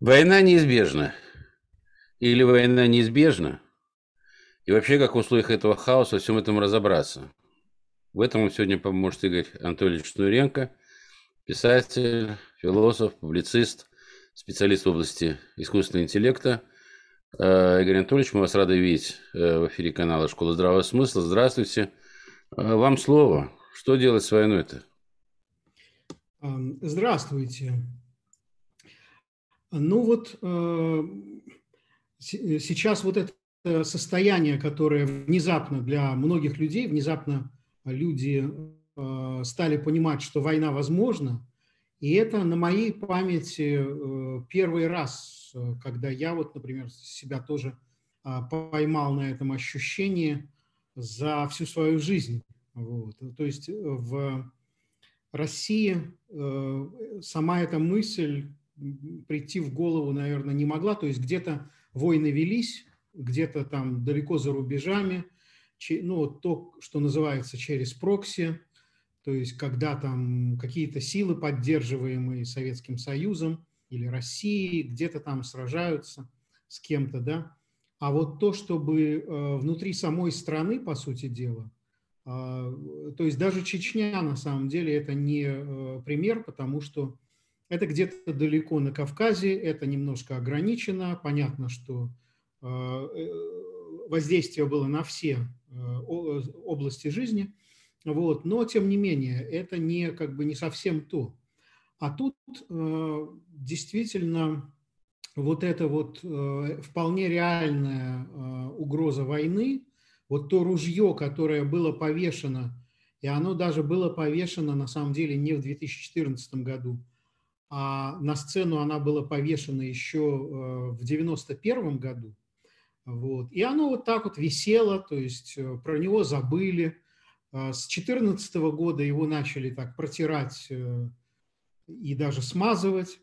Война неизбежна. Или война неизбежна? И вообще, как в условиях этого хаоса во всем этом разобраться? В этом нам сегодня поможет Игорь Анатольевич Шнуренко, писатель, философ, публицист, специалист в области искусственного интеллекта. Э, Игорь Анатольевич, мы вас рады видеть э, в эфире канала «Школа здравого смысла». Здравствуйте. Э, вам слово. Что делать с войной-то? Здравствуйте. Ну вот э, сейчас вот это состояние, которое внезапно для многих людей, внезапно люди э, стали понимать, что война возможна, и это на моей памяти э, первый раз, когда я вот, например, себя тоже поймал на этом ощущении за всю свою жизнь. Вот. То есть в России сама эта мысль прийти в голову, наверное, не могла. То есть где-то войны велись, где-то там далеко за рубежами, ну, то, что называется через прокси, то есть когда там какие-то силы, поддерживаемые Советским Союзом или Россией, где-то там сражаются с кем-то, да. А вот то, чтобы э, внутри самой страны, по сути дела, э, то есть даже Чечня на самом деле это не э, пример, потому что это где-то далеко на Кавказе, это немножко ограничено. Понятно, что э, э, воздействие было на все э, области жизни, вот. но тем не менее это не, как бы не совсем то. А тут действительно вот эта вот вполне реальная угроза войны, вот то ружье, которое было повешено, и оно даже было повешено на самом деле не в 2014 году, а на сцену она была повешена еще э, в 91 году. Вот. И оно вот так вот висело, то есть э, про него забыли. А с 2014 года его начали так протирать э, и даже смазывать.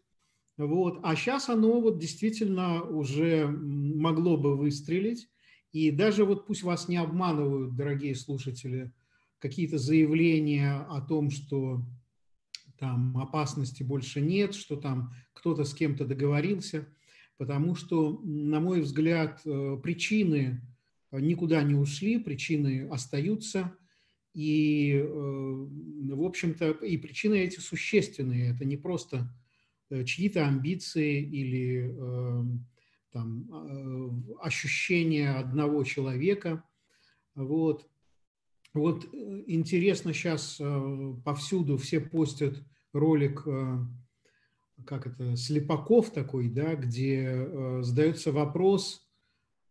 Вот. А сейчас оно вот действительно уже могло бы выстрелить. И даже вот пусть вас не обманывают, дорогие слушатели, какие-то заявления о том, что там опасности больше нет, что там кто-то с кем-то договорился, потому что, на мой взгляд, э, причины никуда не ушли, причины остаются, и, э, в общем-то, и причины эти существенные, это не просто э, чьи-то амбиции или там, ощущения одного человека. Вот. Вот э, интересно сейчас э, повсюду все постят ролик, э, как это, слепаков такой, да, где задается вопрос,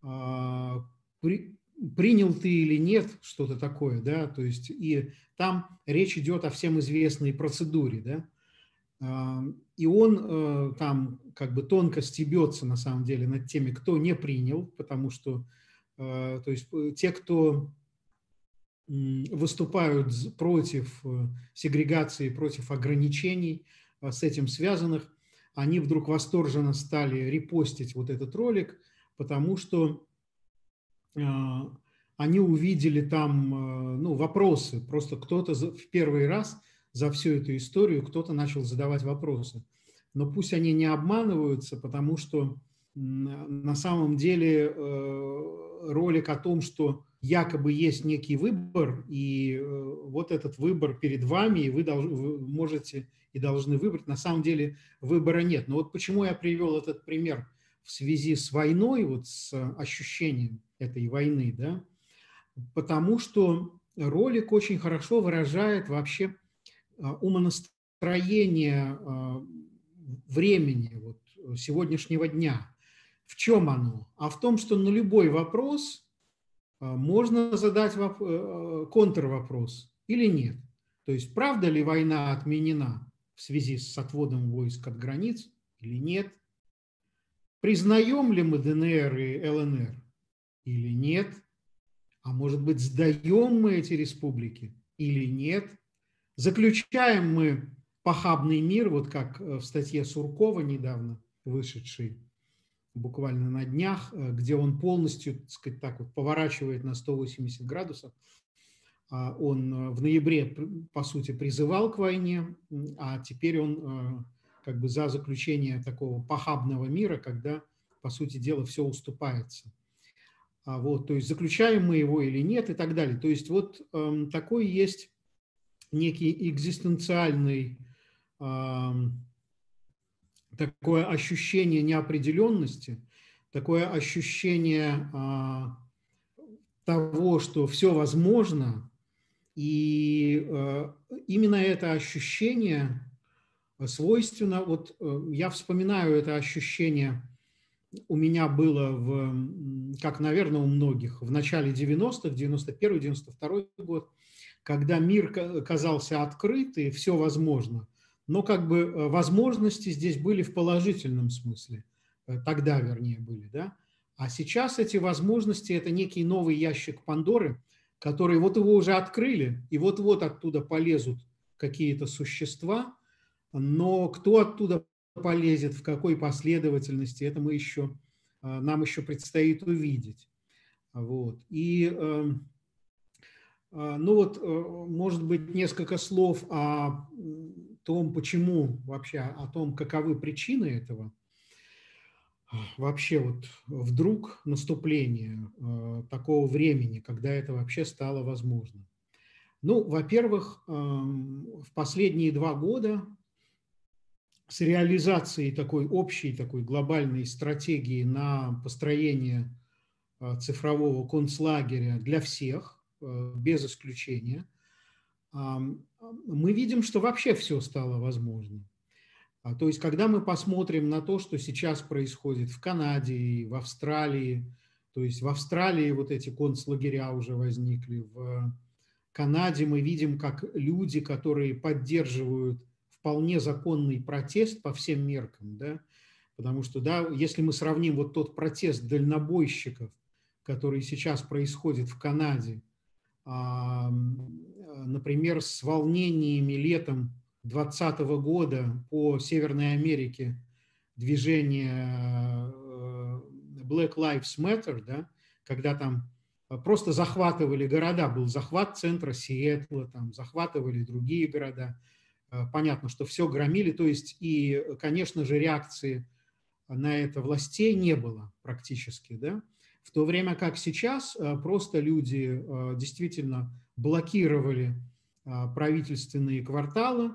а, при, принял ты или нет, что-то такое, да, то есть и там речь идет о всем известной процедуре, да, а, и он там как бы тонко стебется на самом деле над теми, кто не принял, потому что, то есть те, кто выступают против э, сегрегации, против ограничений э, с этим связанных, они вдруг восторженно стали репостить вот этот ролик, потому что э, они увидели там ну, вопросы. Просто кто-то в первый раз за всю эту историю кто-то начал задавать вопросы. Но пусть они не обманываются, потому что на самом деле ролик о том, что якобы есть некий выбор, и э, вот этот выбор перед вами, и вы, должны, вы можете и должны выбрать. На самом деле выбора нет. Но вот почему я привел этот пример в связи с войной, вот с ощущением этой войны, да? Потому что ролик очень хорошо выражает вообще а, умонастроение а, времени, вот, сегодняшнего дня. В чем оно? А в том, что на любой вопрос – можно задать воп- э, э, контрвопрос или нет. То есть, правда ли война отменена в связи с отводом войск от границ или нет? Признаем ли мы ДНР и ЛНР или нет? А может быть, сдаем мы эти республики или нет? Заключаем мы похабный мир, вот как э, в статье Суркова недавно вышедшей, буквально на днях, э, где он полностью, так сказать, так вот поворачивает на 180 градусов. А он э, в ноябре, по сути, призывал к войне, а теперь он как бы за заключение такого похабного мира, когда, по сути дела, все уступается. А вот, то есть заключаем мы его или нет и так далее. То есть вот э, такой есть некий экзистенциальный э, такое ощущение неопределенности, такое ощущение э, того, что все возможно, и э, именно это ощущение свойственно, вот э, я вспоминаю это ощущение, у меня было, в, как, наверное, у многих, в начале 90-х, 91-92 год, когда мир казался открыт и все возможно. Но как бы э, возможности здесь были в положительном смысле, э, тогда, вернее, были, да. А сейчас эти возможности – это некий новый ящик Пандоры, который вот его уже открыли, и вот-вот оттуда полезут какие-то существа – но кто оттуда полезет, в какой последовательности, это мы еще, а, нам еще предстоит увидеть. Вот. И, эм, ну вот, э, может быть, несколько слов о том, почему вообще, о том, каковы причины этого. Вообще вот вдруг наступление э, такого времени, когда это вообще стало возможно. Ну, во-первых, эм, в последние два года с реализацией такой общей, такой глобальной стратегии на построение а, цифрового концлагеря для всех, а, без исключения, мы видим, что вообще все стало возможным. А, то есть, когда мы посмотрим на то, что сейчас происходит в Канаде и в Австралии, то есть в Австралии вот эти концлагеря уже возникли, в Канаде мы видим, как люди, которые поддерживают вполне законный протест по всем меркам, да, потому что, да, если мы сравним вот тот протест дальнобойщиков, который сейчас происходит в Канаде, например, с волнениями летом 2020 года по Северной Америке движение э, Black Lives Matter, да, когда там просто захватывали города, был захват центра Сиэтла, там захватывали другие города – Э, понятно, что все громили, то есть и, конечно же, реакции на это властей не было практически, да, в то время как сейчас э, просто люди действительно блокировали правительственные кварталы,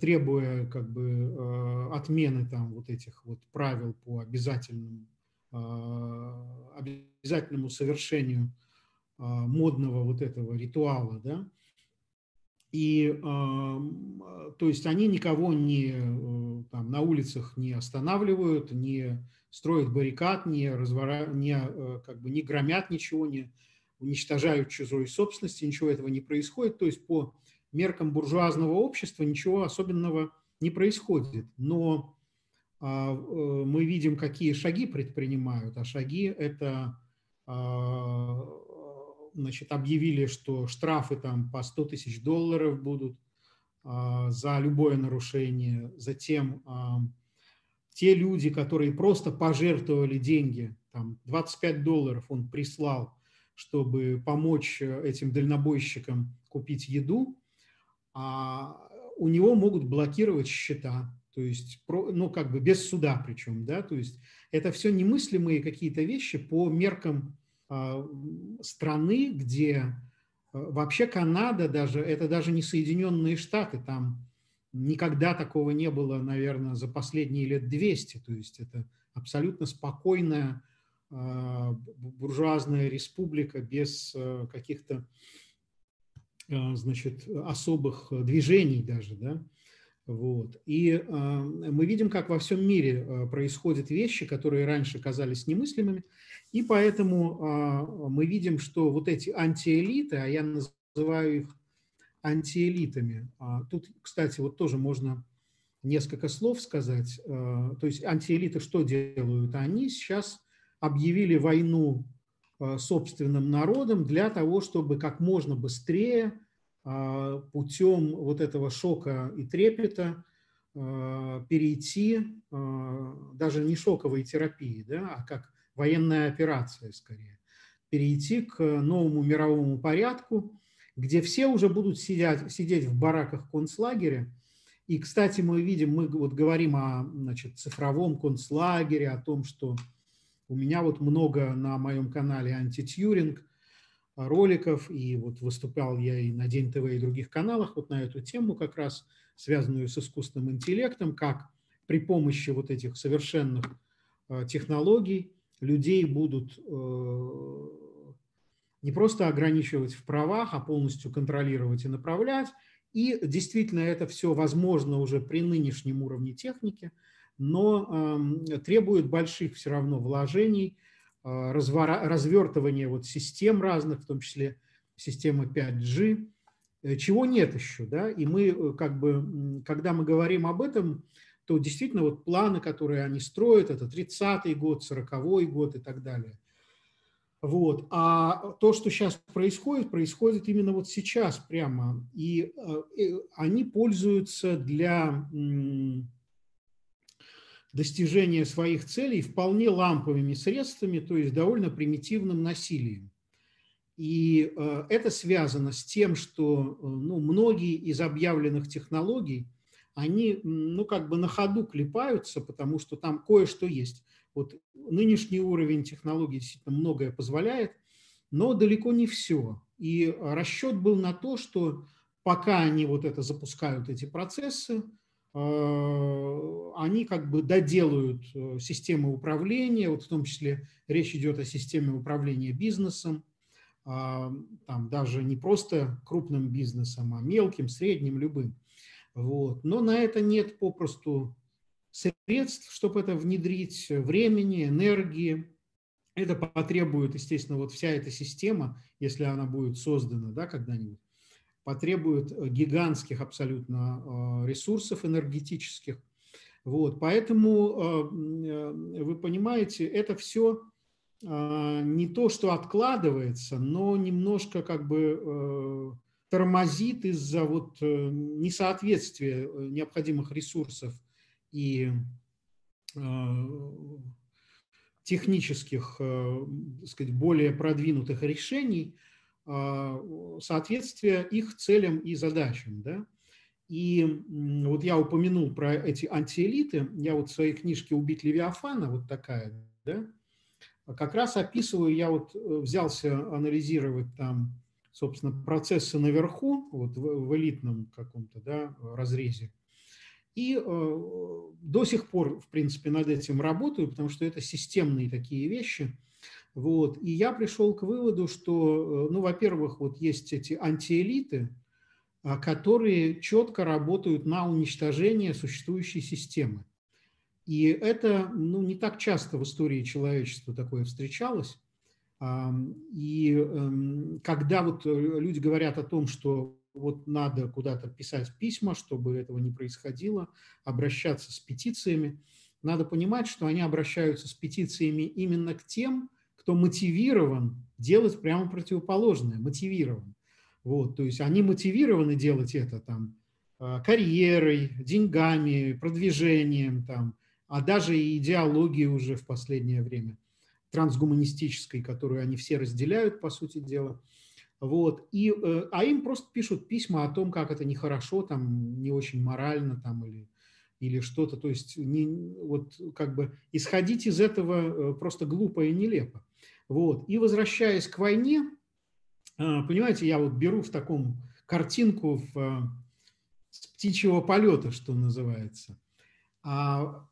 требуя как бы отмены там вот этих вот правил по обязательному, обязательному совершению модного вот этого ритуала, да, и, то есть, они никого не, э, там, на улицах не останавливают, не строят баррикад, не, развора... не, э, как бы, не громят ничего, не уничтожают чужой собственности, ничего этого не происходит. То есть, по меркам буржуазного общества ничего особенного не происходит. Но а, э, мы видим, какие шаги предпринимают, а шаги – это а, значит, объявили, что штрафы там по 100 тысяч долларов будут а, за любое нарушение. Затем те люди, которые просто пожертвовали деньги, там 25 долларов он прислал, чтобы помочь этим дальнобойщикам купить еду, а у него могут блокировать счета, то есть, ну, как бы без суда причем, да, то есть это все немыслимые какие-то вещи по меркам а, страны, где а, вообще Канада даже, это даже не Соединенные Штаты, там никогда такого не было, наверное, за последние лет 200, то есть это абсолютно спокойная буржуазная республика без каких-то значит, особых движений даже, да, вот. И э, мы видим, как во всем мире э, происходят вещи, которые раньше казались немыслимыми, и поэтому э, мы видим, что вот эти антиэлиты, а я называю их антиэлитами, э, тут, кстати, вот тоже можно несколько слов сказать, э, то есть антиэлиты что делают? Они сейчас объявили войну э, собственным народам для того, чтобы как можно быстрее а, путем вот этого шока и трепета а, перейти, даже не шоковой терапии, да, а как военная операция скорее, перейти к новому мировому порядку, где все уже будут сидеть, сидеть в бараках концлагеря. И, кстати, мы видим, мы вот говорим о значит, цифровом концлагере, о том, что у меня вот много на моем канале антитьюринг роликов, и вот выступал я и на День ТВ, и других каналах вот на эту тему как раз, связанную с искусственным интеллектом, как при помощи вот этих совершенных э, технологий людей будут э, не просто ограничивать в правах, а полностью контролировать и направлять. И действительно это все возможно уже при нынешнем уровне техники, но э, требует больших все равно вложений, э, развертывания вот систем разных, в том числе системы 5G, э, чего нет еще. Да? И мы, э, как бы, когда мы говорим об этом, то действительно вот планы, которые они строят, это 30-й год, 40-й год и так далее – вот. А то, что сейчас происходит, происходит именно вот сейчас прямо. И э, они пользуются для достижения своих целей вполне ламповыми средствами, то есть довольно примитивным насилием. И э, это связано с тем, что э, ну, многие из объявленных технологий, они ну, как бы на ходу клепаются, потому что там кое-что есть. Вот нынешний уровень технологий действительно многое позволяет, но далеко не все. И расчет был на то, что пока они вот это запускают, эти процессы, они как бы доделают э, систему управления, вот в том числе речь идет о системе управления бизнесом, а, там даже не просто крупным бизнесом, а мелким, средним, любым. Вот. Но на это нет попросту средств, чтобы это внедрить, времени, энергии. Это потребует, естественно, вот вся эта система, если она будет создана да, когда-нибудь, потребует э, гигантских абсолютно э, ресурсов энергетических. Вот, поэтому, э, вы понимаете, это все не то, что откладывается, но немножко как бы тормозит из-за вот несоответствия необходимых ресурсов и технических, так сказать, более продвинутых решений соответствие их целям и задачам. Да? И вот я упомянул про эти антиэлиты, я вот в своей книжке «Убить Левиафана», вот такая, да, как раз описываю, я вот взялся анализировать там, собственно, процессы наверху, вот в, в элитном каком-то да, разрезе, и э, до сих пор, в принципе, над этим работаю, потому что это системные такие вещи. Вот. И я пришел к выводу, что, э, ну, во-первых, вот есть эти антиэлиты, а, которые четко работают на уничтожение существующей системы. И это ну, не так часто в истории человечества такое встречалось. И эм, когда вот э, люди говорят о том, что вот надо куда-то писать письма, чтобы этого не происходило, обращаться с петициями. Надо понимать, что они обращаются с петициями именно к тем, кто мотивирован делать прямо противоположное, мотивирован. Вот, то есть они мотивированы делать это там а, карьерой, деньгами, продвижением, там, а даже и идеологией уже в последнее время трансгуманистической, которую они все разделяют, по сути дела – вот. И, э, а им просто пишут письма о том, как это нехорошо, там, не очень морально там, или, или что-то. То есть не, вот, как бы исходить из этого э, просто глупо и нелепо. Вот. И возвращаясь к войне, э, понимаете, я вот беру в таком картинку в, с птичьего полета, что называется. А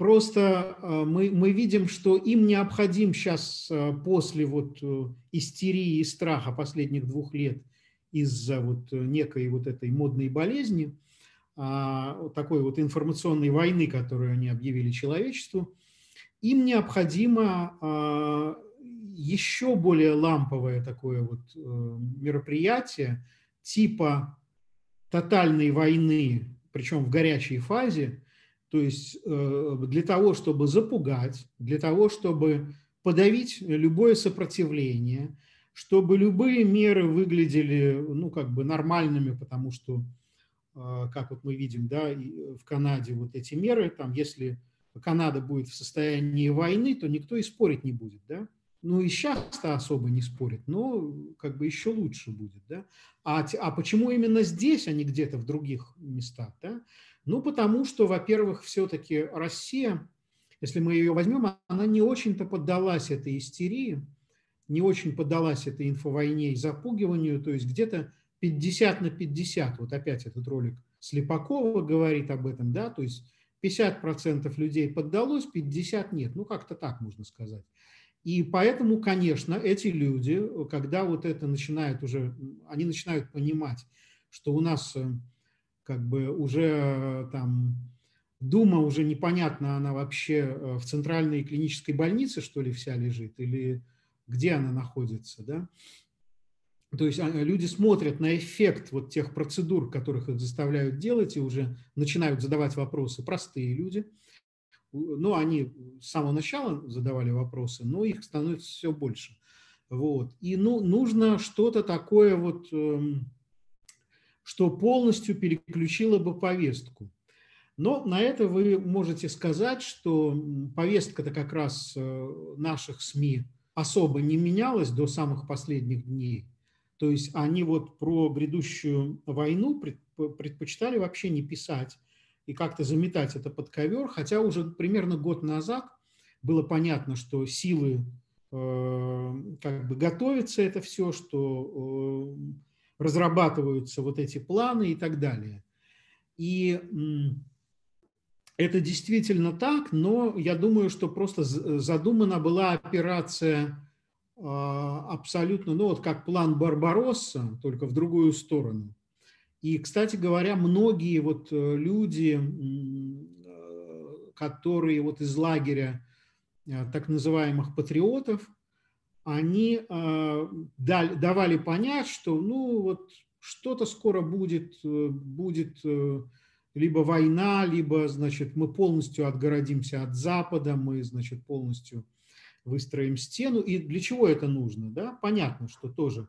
Просто э, мы, мы видим, что им необходим сейчас э, после вот э, истерии и страха последних двух лет из-за вот некой вот этой модной болезни, а, такой вот информационной войны, которую они объявили человечеству, им необходимо а, еще более ламповое такое вот мероприятие типа тотальной войны, причем в горячей фазе, то есть э, для того, чтобы запугать, для того, чтобы подавить любое сопротивление, чтобы любые меры выглядели ну, как бы нормальными, потому что, э, как вот мы видим да, в Канаде, вот эти меры, там, если Канада будет в состоянии войны, то никто и спорить не будет. Да? Ну и сейчас-то особо не спорит, но как бы еще лучше будет. Да? А, а почему именно здесь, а не где-то в других местах? Да? Ну, потому что, во-первых, все-таки Россия, если мы ее возьмем, она не очень-то поддалась этой истерии, не очень поддалась этой инфовойне и запугиванию, то есть где-то 50 на 50, вот опять этот ролик Слепакова говорит об этом, да, то есть 50% людей поддалось, 50 нет, ну как-то так можно сказать. И поэтому, конечно, эти люди, когда вот это начинает уже, они начинают понимать, что у нас э, как бы уже э, там Дума уже непонятно, она вообще э, в центральной клинической больнице, что ли, вся лежит, или где она находится, да? То есть а, люди смотрят на эффект вот тех процедур, которых их заставляют делать, и уже начинают задавать вопросы простые люди. Ну, они с самого начала задавали вопросы, но их становится все больше. Вот. И ну, нужно что-то такое, вот, эм, что полностью переключило бы повестку. Но на это вы можете сказать, что повестка-то как раз э, наших СМИ особо не менялась до самых последних дней. То есть они вот про грядущую войну предпочитали вообще не писать и как-то заметать это под ковер, хотя уже примерно год назад было понятно, что силы э, как бы готовится это все, что э, разрабатываются вот эти планы и так далее. И это действительно так, но я думаю, что просто задумана была операция а, абсолютно, ну вот как план Барбаросса, только в другую сторону. И, кстати говоря, многие вот э, люди, э, которые вот из лагеря э, так называемых патриотов, они давали понять, что ну вот что-то скоро будет, будет либо война, либо, значит, мы полностью отгородимся от Запада, мы, значит, полностью выстроим стену. И для чего это нужно? Да? Понятно, что тоже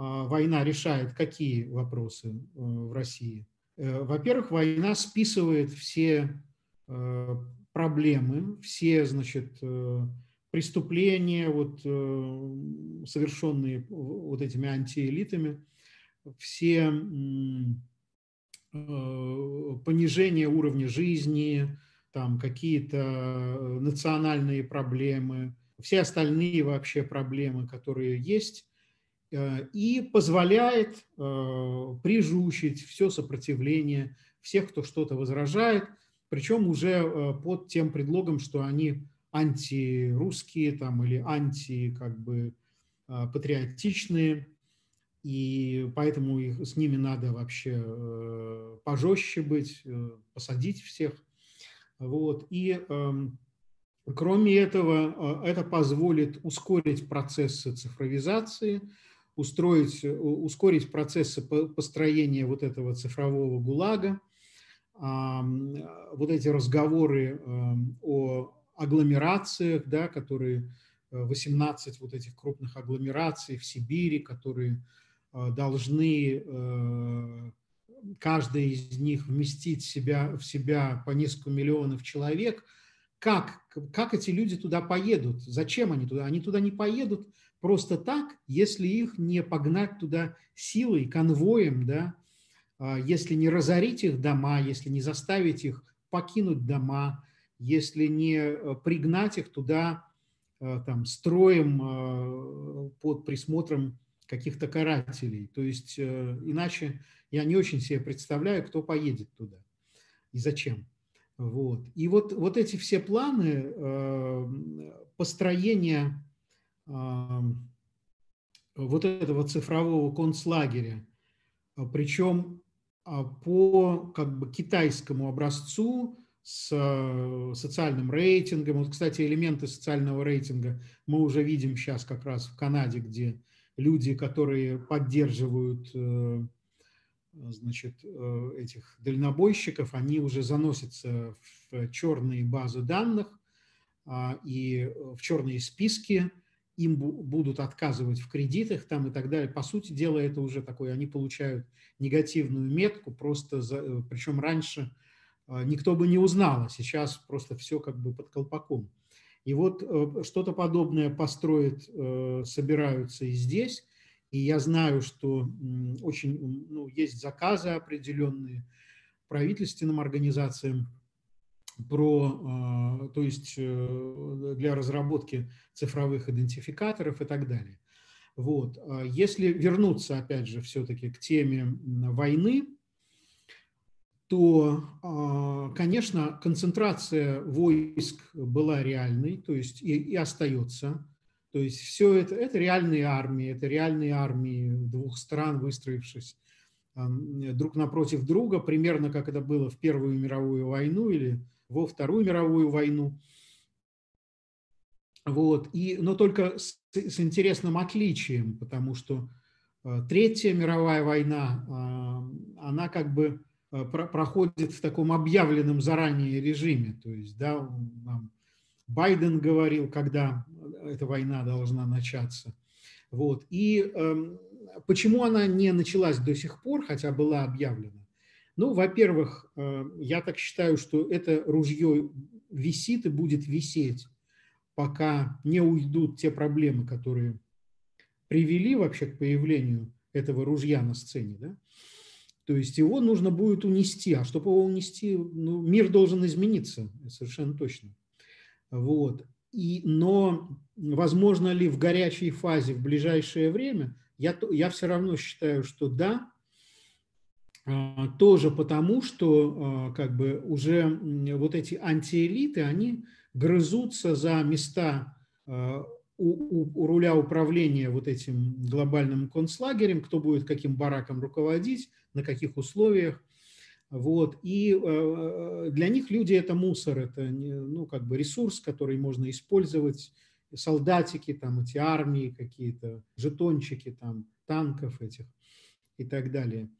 война решает какие вопросы э, в России. Э, во-первых, война списывает все э, проблемы, все, значит, преступления, вот, совершенные вот этими антиэлитами, все понижение уровня жизни, там какие-то национальные проблемы, все остальные вообще проблемы, которые есть, и позволяет э, прижучить все сопротивление всех, кто что-то возражает, причем уже под тем предлогом, что они антирусские там, или анти как бы, патриотичные, и поэтому их, с ними надо вообще пожестче быть, посадить всех – вот. И эм, кроме этого, э, это позволит ускорить процессы цифровизации, устроить, э, ускорить процессы построения вот этого цифрового ГУЛАГа. Вот эти разговоры эм, о агломерациях, да, которые 18 э, вот этих крупных агломераций в Сибири, которые должны каждая из них вместить себя, в себя по несколько миллионов человек, как, как эти люди туда поедут? Зачем они туда? Они туда не поедут просто так, если их не погнать туда силой, конвоем, да? А, если не разорить их дома, если не заставить их покинуть дома, если не э, пригнать их туда э, там, строем э, под присмотром каких-то карателей. То есть иначе я не очень себе представляю, кто поедет туда и зачем. Вот. И вот, вот эти все планы построения вот этого цифрового концлагеря, э, причем по как бы китайскому образцу с социальным рейтингом. Вот, кстати, элементы социального рейтинга мы уже видим сейчас как раз в Канаде, где люди, которые поддерживают значит, э, этих дальнобойщиков, они уже заносятся в черные базы данных а, и э, в черные списки, им будут отказывать в кредитах там и так далее. По сути дела, это уже такое, они получают негативную метку, просто, за, э, причем раньше никто бы не узнал, а сейчас просто все как бы под колпаком. И вот что-то подобное построить собираются и здесь. И я знаю, что очень ну, есть заказы определенные. правительственным организациям, про, то есть для разработки цифровых идентификаторов и так далее. Вот. Если вернуться, опять же, все-таки к теме войны, то, а, конечно, концентрация войск была реальной, то есть и, и остается. То есть все это, это реальные армии, это реальные армии двух стран, выстроившись друг напротив друга, примерно как это было в Первую мировую войну или во Вторую мировую войну. Вот. И, но только с, с интересным отличием, потому что а, Третья мировая война, а, она как бы Э, проходит в таком объявленном заранее режиме. То есть, да, Байден говорил, когда эта война должна начаться. Вот. И э, почему она не началась до сих пор, хотя была объявлена? Ну, во-первых, э, я так считаю, что это ружье висит и будет висеть, пока не уйдут те проблемы, которые привели вообще к появлению этого ружья на сцене. Да? То есть его нужно будет унести. А чтобы его унести, ну, мир должен измениться, совершенно точно. Вот. И, но возможно ли в горячей фазе в ближайшее время, я, я все равно считаю, что да, тоже потому, что а, как бы уже вот эти антиэлиты, они грызутся за места а, у, у, у руля управления вот этим глобальным концлагерем, кто будет каким бараком руководить, на каких условиях. Вот. И для них люди – это мусор, это ну, как бы ресурс, который можно использовать, солдатики, там, эти армии какие-то, жетончики там, танков этих и так далее.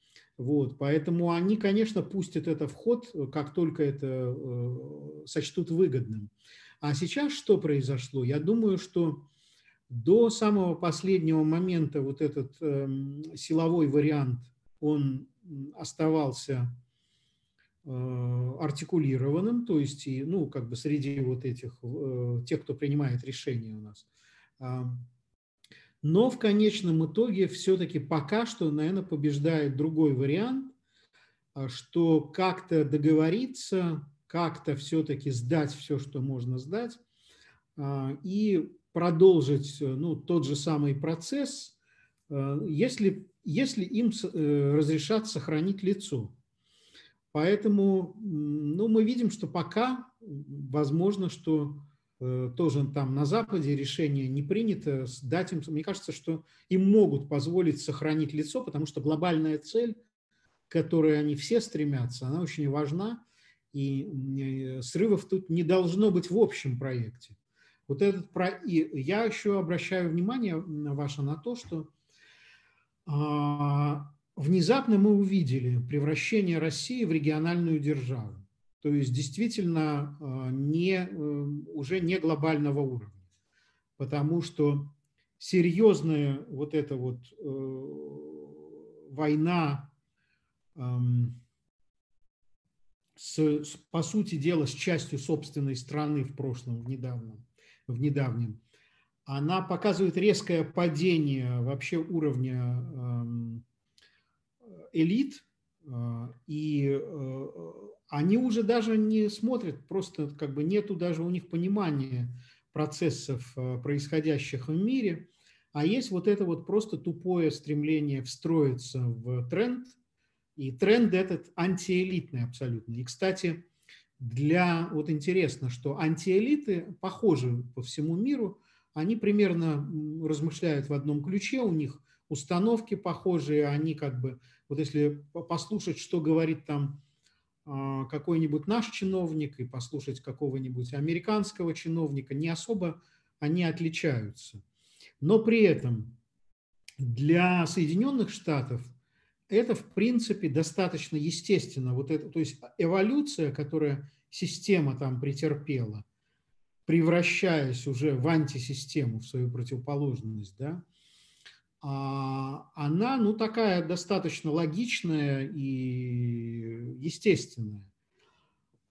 Вот, поэтому они, конечно, пустят это в ход, как только это э, сочтут выгодным. А сейчас что произошло? Я думаю, что до самого последнего момента вот этот э, силовой вариант он оставался э, артикулированным, то есть, и, ну, как бы среди вот этих, э, тех, кто принимает решения у нас. Но в конечном итоге все-таки пока что, наверное, побеждает другой вариант, а, что как-то договориться, как-то все-таки сдать все, что можно сдать, а, и продолжить ну, тот же самый процесс, если если им э, разрешат сохранить лицо. Поэтому ну, мы видим, что пока возможно, что э, тоже там на Западе решение не принято, дать им, мне кажется, что им могут позволить сохранить лицо, потому что глобальная цель, к которой они все стремятся, она очень важна, и э, срывов тут не должно быть в общем проекте. Вот этот про... И я еще обращаю внимание ваше на то, что а, внезапно мы увидели превращение России в региональную державу. То есть действительно а, не, э, уже не глобального уровня. Потому что серьезная вот эта вот э, война с, по сути дела, с частью собственной страны в прошлом, в недавнем, в недавнем, она показывает резкое падение вообще уровня эм, элит, э, и э, они уже даже не смотрят, просто как бы нету даже у них понимания процессов, э, происходящих в мире, а есть вот это вот просто тупое стремление встроиться в тренд, и тренд этот антиэлитный абсолютно. И, кстати, для, вот интересно, что антиэлиты похожи по всему миру – они примерно размышляют в одном ключе, у них установки похожие, они как бы, вот если послушать, что говорит там какой-нибудь наш чиновник и послушать какого-нибудь американского чиновника, не особо они отличаются. Но при этом для Соединенных Штатов это, в принципе, достаточно естественно. Вот это, то есть эволюция, которая система там претерпела, превращаясь уже в антисистему, в свою противоположность, да, а она, ну, такая достаточно логичная и естественная.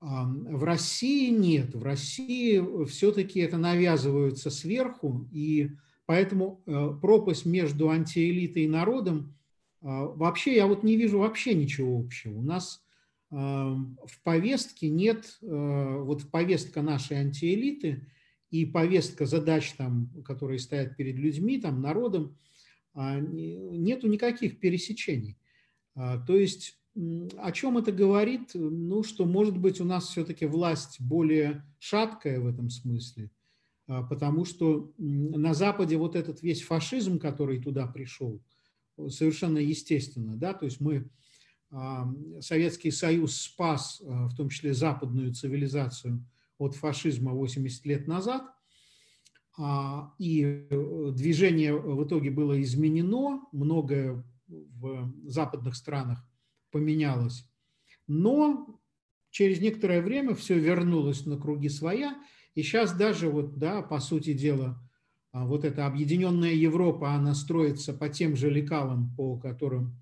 В России нет. В России все-таки это навязывается сверху, и поэтому э, пропасть между антиэлитой и народом, а, вообще я вот не вижу вообще ничего общего. У нас в повестке нет, вот повестка нашей антиэлиты и повестка задач, там, которые стоят перед людьми, там, народом, а, нету никаких пересечений. А, то есть о чем это говорит? Ну, что, может быть, у нас все-таки власть более шаткая в этом смысле, а, потому что на Западе вот этот весь фашизм, который туда пришел, совершенно естественно, да, то есть мы, Советский Союз спас, в том числе западную цивилизацию от фашизма 80 лет назад – а, и э, движение в итоге было изменено, многое в западных странах поменялось, но через некоторое время все вернулось на круги своя, и сейчас даже вот, да, по сути дела, а, вот эта объединенная Европа, она строится по тем же лекалам, по которым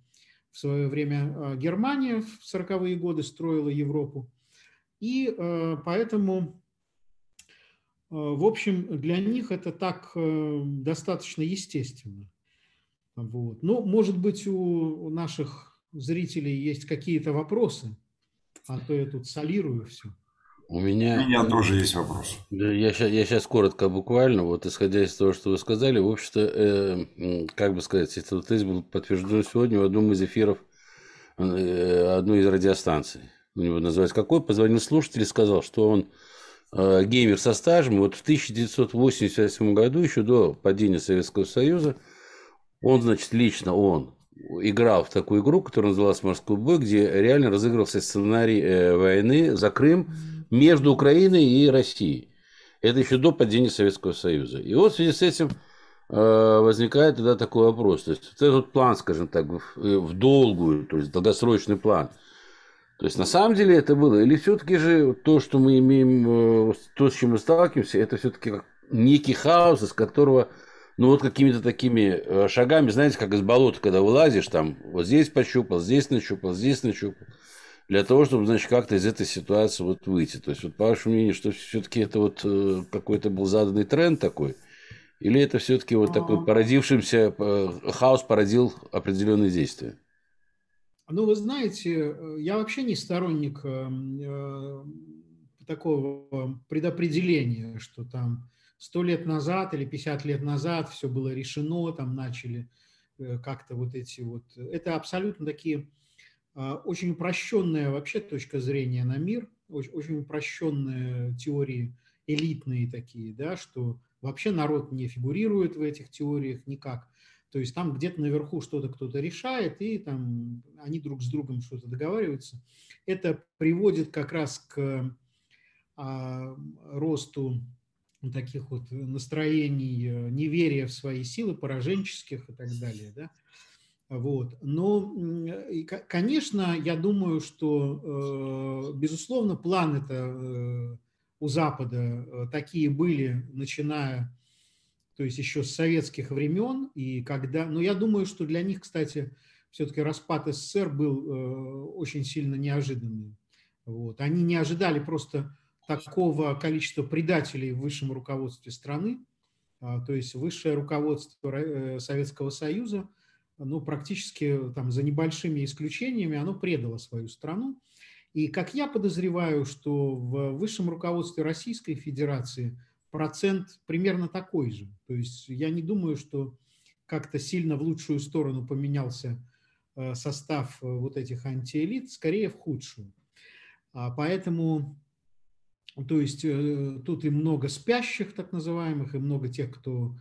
в свое время а, Германия в 40-е годы строила Европу. И э, поэтому в общем, для них это так э, достаточно естественно. Вот. Ну, может быть, у наших зрителей есть какие-то вопросы, а то я тут солирую все. У меня, у меня тоже есть вопрос. Да, я, сейчас, я сейчас коротко, буквально, вот исходя из того, что вы сказали, в общем-то, э, как бы сказать, этот тезис был подтвержден сегодня в одном из эфиров э, одной из радиостанций. У него называется какой? Позвонил слушатель и сказал, что он Э, геймер со стажем. Вот в 1988 году, еще до падения Советского Союза, он, значит, лично он играл в такую игру, которая называлась «Морской бой», где реально разыгрывался сценарий э, войны за Крым между Украиной и Россией. Это еще до падения Советского Союза. И вот в связи с этим э, возникает тогда такой вопрос. То есть, вот этот план, скажем так, в долгую, то есть долгосрочный план – то есть на самом деле это было? Или все-таки же то, что мы имеем, э, то, с чем мы сталкиваемся, это все-таки некий хаос, из которого, ну вот какими-то такими э, шагами, знаете, как из болота, когда вылазишь, там вот здесь пощупал, здесь нащупал, здесь нащупал, для того, чтобы, значит, как-то из этой ситуации вот выйти. То есть, вот по вашему мнению, что все-таки это вот э, какой-то был заданный тренд такой, или это все-таки вот такой породившийся хаос породил определенные действия? Ну, вы знаете, э, я вообще не сторонник эм, э, такого предопределения, что там сто лет назад или 50 лет назад все было решено, там начали э, как-то вот эти вот... Это абсолютно такие очень упрощенная вообще точка зрения на мир, очень, очень упрощенные теории, элитные такие, да, что вообще народ не фигурирует в этих теориях никак. То есть там где-то наверху что-то кто-то решает, и там они друг с другом что-то договариваются. Это приводит как раз к а, росту таких вот настроений, э, неверия в свои силы, пораженческих и так далее. Да? Вот. Но, конечно, я думаю, что, э, безусловно, планы это э, у Запада такие были, начиная то есть еще с советских времен, и когда, но я думаю, что для них, кстати, все-таки распад СССР был э, очень сильно неожиданным. Вот. Они не ожидали просто такого количества предателей в высшем руководстве страны, а, то есть высшее руководство э, Советского Союза, ну, практически там, за небольшими исключениями, оно предало свою страну. И как я подозреваю, что в высшем руководстве Российской Федерации процент примерно такой же. То есть я не думаю, что как-то сильно в лучшую сторону поменялся э, состав э, вот этих антиэлит, скорее в худшую. А поэтому, то есть э, тут и много спящих, так называемых, и много тех, кто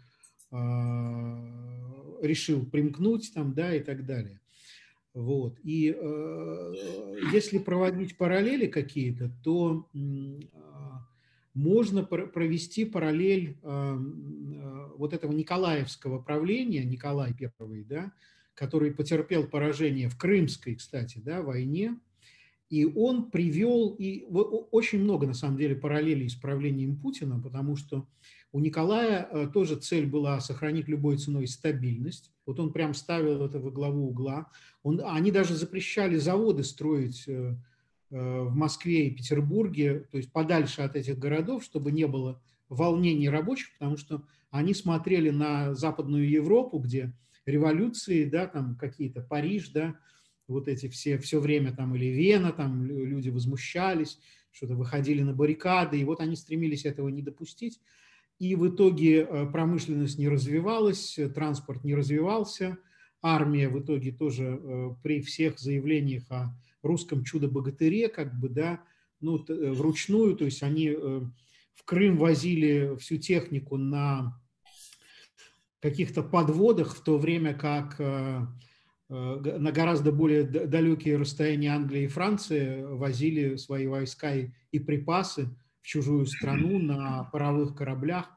а, решил примкнуть там, да, и так далее. Вот. И если проводить параллели какие-то, то можно провести параллель э, вот этого Николаевского правления, Николай I, да, который потерпел поражение в Крымской, кстати, да, войне, и он привел, и очень много, на самом деле, параллелей с правлением Путина, потому что у Николая э, тоже цель была сохранить любой ценой стабильность. Вот он прям ставил это во главу угла. Он, они даже запрещали заводы строить Э, в Москве и Петербурге, то есть подальше от этих городов, чтобы не было волнений рабочих, потому что они смотрели на Западную Европу, где революции, да, там какие-то Париж, да, вот эти все, все время там или Вена, там люди возмущались, что-то выходили на баррикады, и вот они стремились этого не допустить. И в итоге э, промышленность не развивалась, транспорт не развивался, армия в итоге тоже э, при всех заявлениях о русском чудо-богатыре, как бы, да, ну, э, вручную, то есть они в Крым возили всю технику на каких-то подводах, в то время как на гораздо более далекие расстояния Англии и Франции возили свои войска и припасы в чужую страну на паровых кораблях.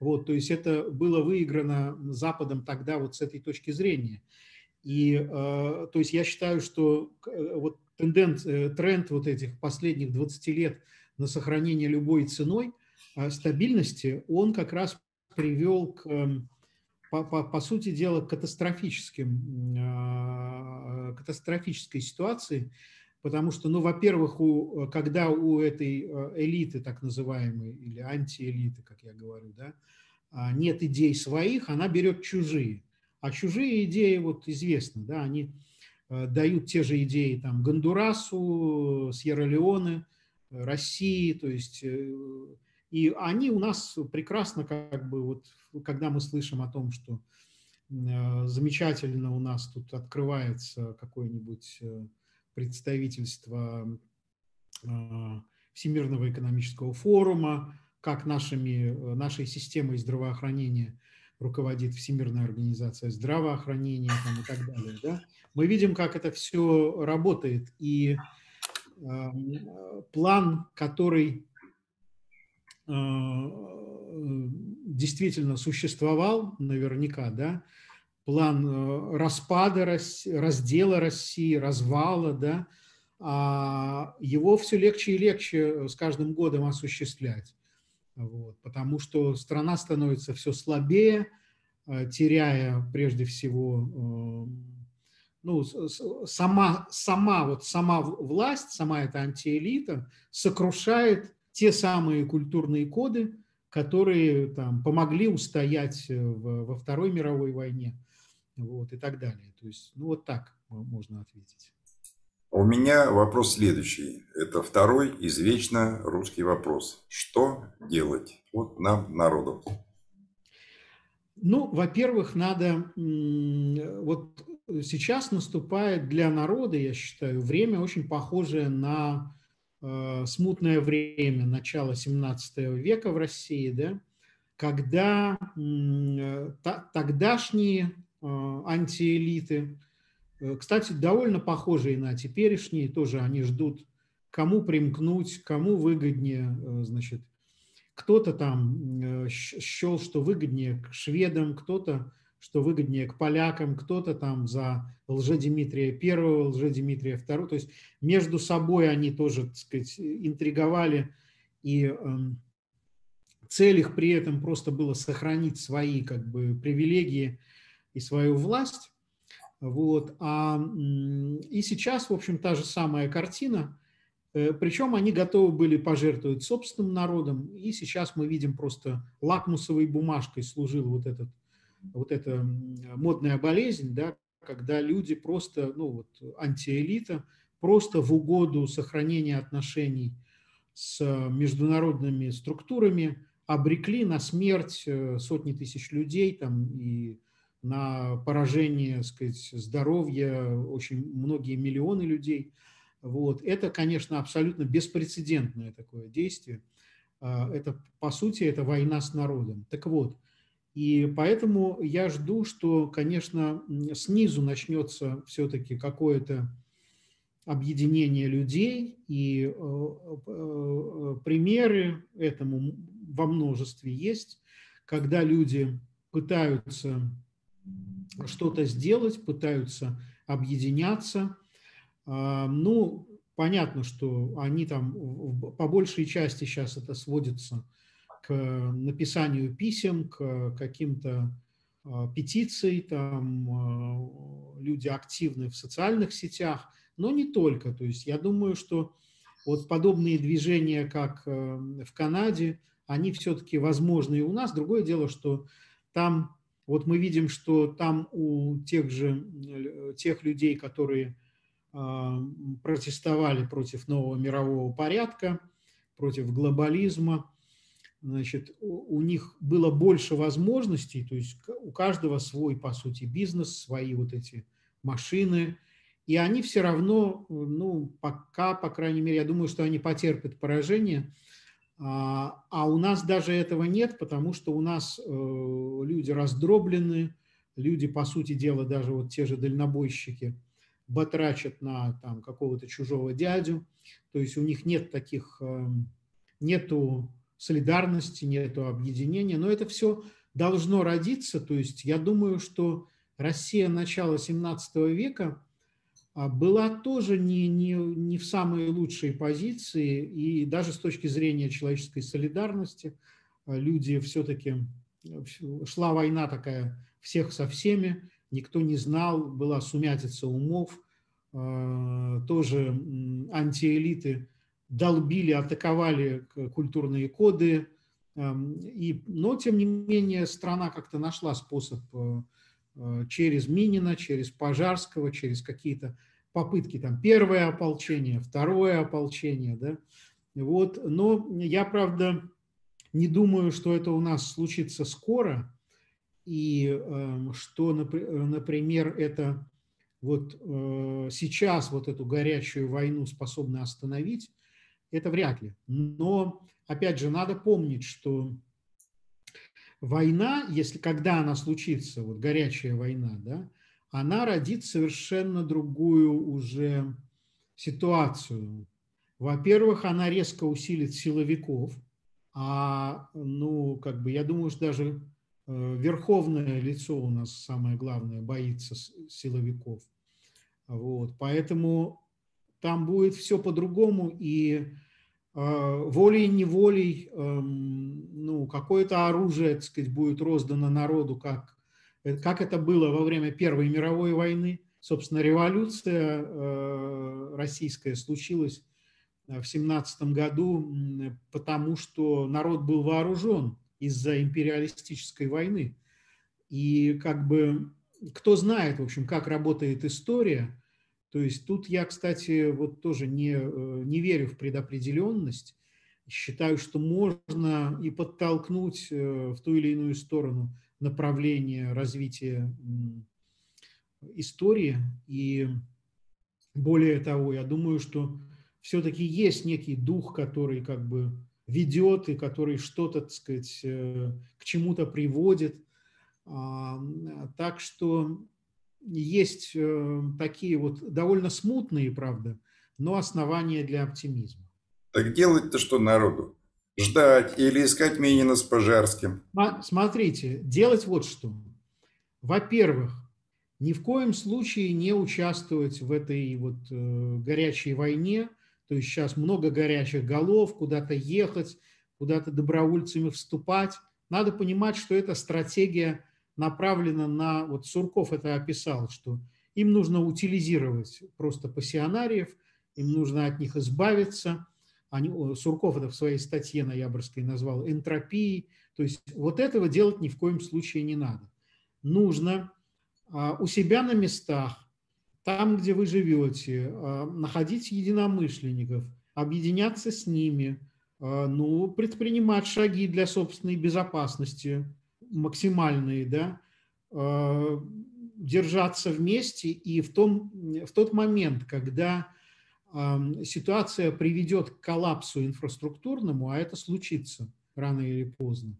Вот, то есть это было выиграно Западом тогда вот с этой точки зрения. И э, то есть я считаю, что э, вот тенденция, тренд вот этих последних 20 лет на сохранение любой ценой э, стабильности, он как раз привел к, по, по, по сути дела, катастрофическим, катастрофической ситуации, Потому что, ну, во-первых, у, когда у этой э, элиты, так называемой, или антиэлиты, как я говорю, да, а, нет идей своих, она берет чужие. А чужие идеи, вот известно, да, они э, дают те же идеи там Гондурасу, Сьерра-Леоне, России, то есть э, и они у нас прекрасно, как бы вот, когда мы слышим о том, что замечательно у нас тут открывается какой-нибудь представительства а, Всемирного экономического форума, как нашими, нашей системой здравоохранения руководит Всемирная организация здравоохранения там, и так далее. Да? Мы видим, как это все работает. И э, план, который э, действительно существовал наверняка, да, план э, распада раздела России, развала, да, а его все легче и легче с каждым годом осуществлять. Вот, потому что страна становится все слабее, э, теряя прежде всего э, ну, сама, сама, вот сама власть, сама эта антиэлита сокрушает те самые культурные коды, которые там, помогли устоять в, во Второй мировой войне, вот, и так далее. То есть, ну, вот так можно ответить. У меня вопрос следующий. Это второй извечно русский вопрос. Что делать? Вот нам, народу. Ну, во-первых, надо... Вот сейчас наступает для народа, я считаю, время очень похожее на э, смутное время начала 17 века в России, да, когда э, тогдашние Э, антиэлиты. Э, кстати, довольно похожие на теперешние, тоже они ждут, кому примкнуть, кому выгоднее, э, значит, кто-то там счел, что выгоднее к шведам, кто-то, что выгоднее к полякам, кто-то там за лже-Дмитрия первого, лже-Дмитрия второго. То есть между собой они тоже, так сказать, интриговали, и эм, цель их при этом просто было сохранить свои как бы привилегии – и свою власть. Вот. А, и сейчас, в общем, та же самая картина, э, причем они готовы были пожертвовать собственным народом, и сейчас мы видим просто лакмусовой бумажкой служил вот, этот, вот эта модная болезнь, да, когда люди просто, ну вот антиэлита, просто в угоду сохранения отношений с международными структурами обрекли на смерть э, сотни тысяч людей там, и на поражение сказать, здоровья очень многие миллионы людей. Вот. Это, конечно, абсолютно беспрецедентное такое действие. А, это, по сути, это война с народом. Так вот, и поэтому я жду, что, конечно, снизу начнется все-таки какое-то объединение людей, и э, э, примеры этому во множестве есть, когда люди пытаются что-то сделать, пытаются объединяться. А, ну, понятно, что они там по большей части сейчас это сводится к написанию писем, к каким-то а, петиций, там а, люди активны в социальных сетях, но не только. То есть я думаю, что вот подобные движения, как в Канаде, они все-таки возможны и у нас. Другое дело, что там вот мы видим, что там у тех же, тех людей, которые протестовали против нового мирового порядка, против глобализма. Значит, у них было больше возможностей, то есть у каждого свой, по сути, бизнес, свои вот эти машины, и они все равно, ну, пока, по крайней мере, я думаю, что они потерпят поражение, а, а у нас даже этого нет, потому что у нас э, люди раздроблены, люди, по сути дела, даже вот те же дальнобойщики батрачат на там какого-то чужого дядю, то есть у них нет таких, эм, нету солидарности, нету объединения, но это все должно родиться, то есть я думаю, что Россия начала 17 века была тоже не, не, не в самой лучшей позиции, и даже с точки зрения человеческой солидарности а, люди все-таки, шла война такая всех со всеми, никто не знал, была сумятица умов, а, тоже антиэлиты долбили, атаковали культурные коды, и, но тем не менее страна как-то нашла способ Э, через Минина, через Пожарского, через какие-то попытки, там, первое ополчение, второе ополчение, да, вот, но я, правда, не думаю, что это у нас случится скоро, и э, что, например, это вот э, сейчас вот эту горячую войну способны остановить, это вряд ли. Но, опять же, надо помнить, что война, если когда она случится, вот горячая война, да, она родит совершенно другую уже ситуацию. Во-первых, она резко усилит силовиков, а, ну, как бы, я думаю, что даже э, верховное лицо у нас самое главное боится силовиков. Вот, поэтому там будет все по-другому, и волей-неволей эм, ну, какое-то оружие так сказать, будет роздано народу, как, э, как это было во время Первой мировой войны. Собственно, революция э, российская случилась в семнадцатом году, потому что народ был вооружен из-за империалистической войны. И как бы кто знает, в общем, как работает история – то есть тут я, кстати, вот тоже не, э, не верю в предопределенность. Считаю, что можно и подтолкнуть э, в ту или иную сторону направление развития истории. И более того, я думаю, что все-таки есть некий дух, который как бы ведет и который что-то, так сказать, э, к чему-то приводит. А, так что есть э, такие вот довольно смутные, правда, но основания для оптимизма. Так делать-то что народу? Ждать или искать Минина с Пожарским? Смотрите, делать вот что. Во-первых, ни в коем случае не участвовать в этой вот э, горячей войне. То есть сейчас много горячих голов, куда-то ехать, куда-то добровольцами вступать. Надо понимать, что это стратегия направлена на, вот Сурков это описал, что им нужно утилизировать просто пассионариев, им нужно от них избавиться. Они, Сурков это в своей статье ноябрьской назвал энтропией. То есть вот этого делать ни в коем случае не надо. Нужно а, у себя на местах, там, где вы живете, а, находить единомышленников, объединяться с ними, а, ну, предпринимать шаги для собственной безопасности, максимальные, да, э, держаться вместе и в, том, в тот момент, когда ситуация приведет к коллапсу инфраструктурному, а это случится рано или поздно,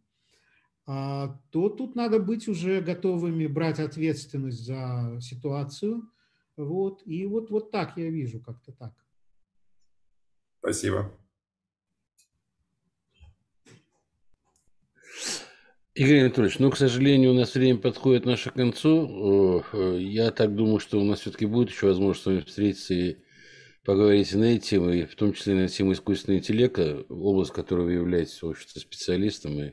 а, то тут надо быть уже готовыми брать ответственность за ситуацию. Вот. И вот, вот так я вижу, как-то так. Спасибо. Игорь Анатольевич, ну, к сожалению, у нас время подходит наше к концу. Я так думаю, что у нас все-таки будет еще возможность с вами встретиться и поговорить на эти темы, в том числе на тему искусственного интеллекта, область, которой вы являетесь, в общем-то, специалистом и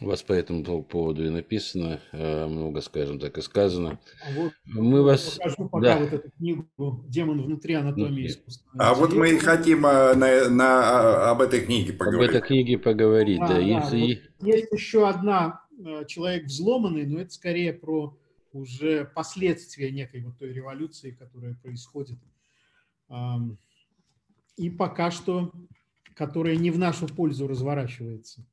у вас по этому поводу и написано, э, много, скажем так, и сказано. А вот Мы вас... покажу пока да. вот эту книгу «Демон внутри анатомии искусственного А вот мы и хотим э, на, на, а, об этой книге поговорить. Об этой книге поговорить, да. да. да. Вот есть еще одна э, «Человек взломанный», но это скорее про уже последствия некой вот той революции, которая происходит. И пока что, которая не в нашу пользу разворачивается.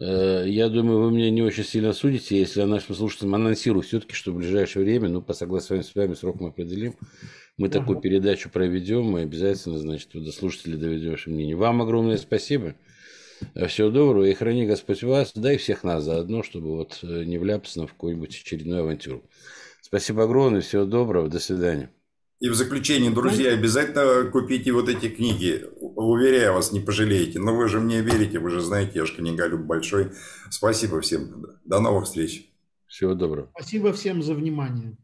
Э, я думаю, вы меня не очень сильно судите, если я нашим слушателям анонсирую все-таки, что в ближайшее время, ну, по согласию с вами, срок мы определим, мы ага. такую передачу проведем, мы обязательно, значит, до слушателей доведем ваше мнение. Вам огромное спасибо. Всего доброго и храни Господь вас, да и всех нас заодно, чтобы вот э, не вляпаться на какую-нибудь очередную авантюру. Спасибо огромное, всего доброго, до свидания. И в заключение, друзья, обязательно купите вот эти книги. Уверяю вас, не пожалеете. Но вы же мне верите, вы же знаете, я же книголюб большой. Спасибо всем. До новых встреч. Всего доброго. Спасибо всем за внимание.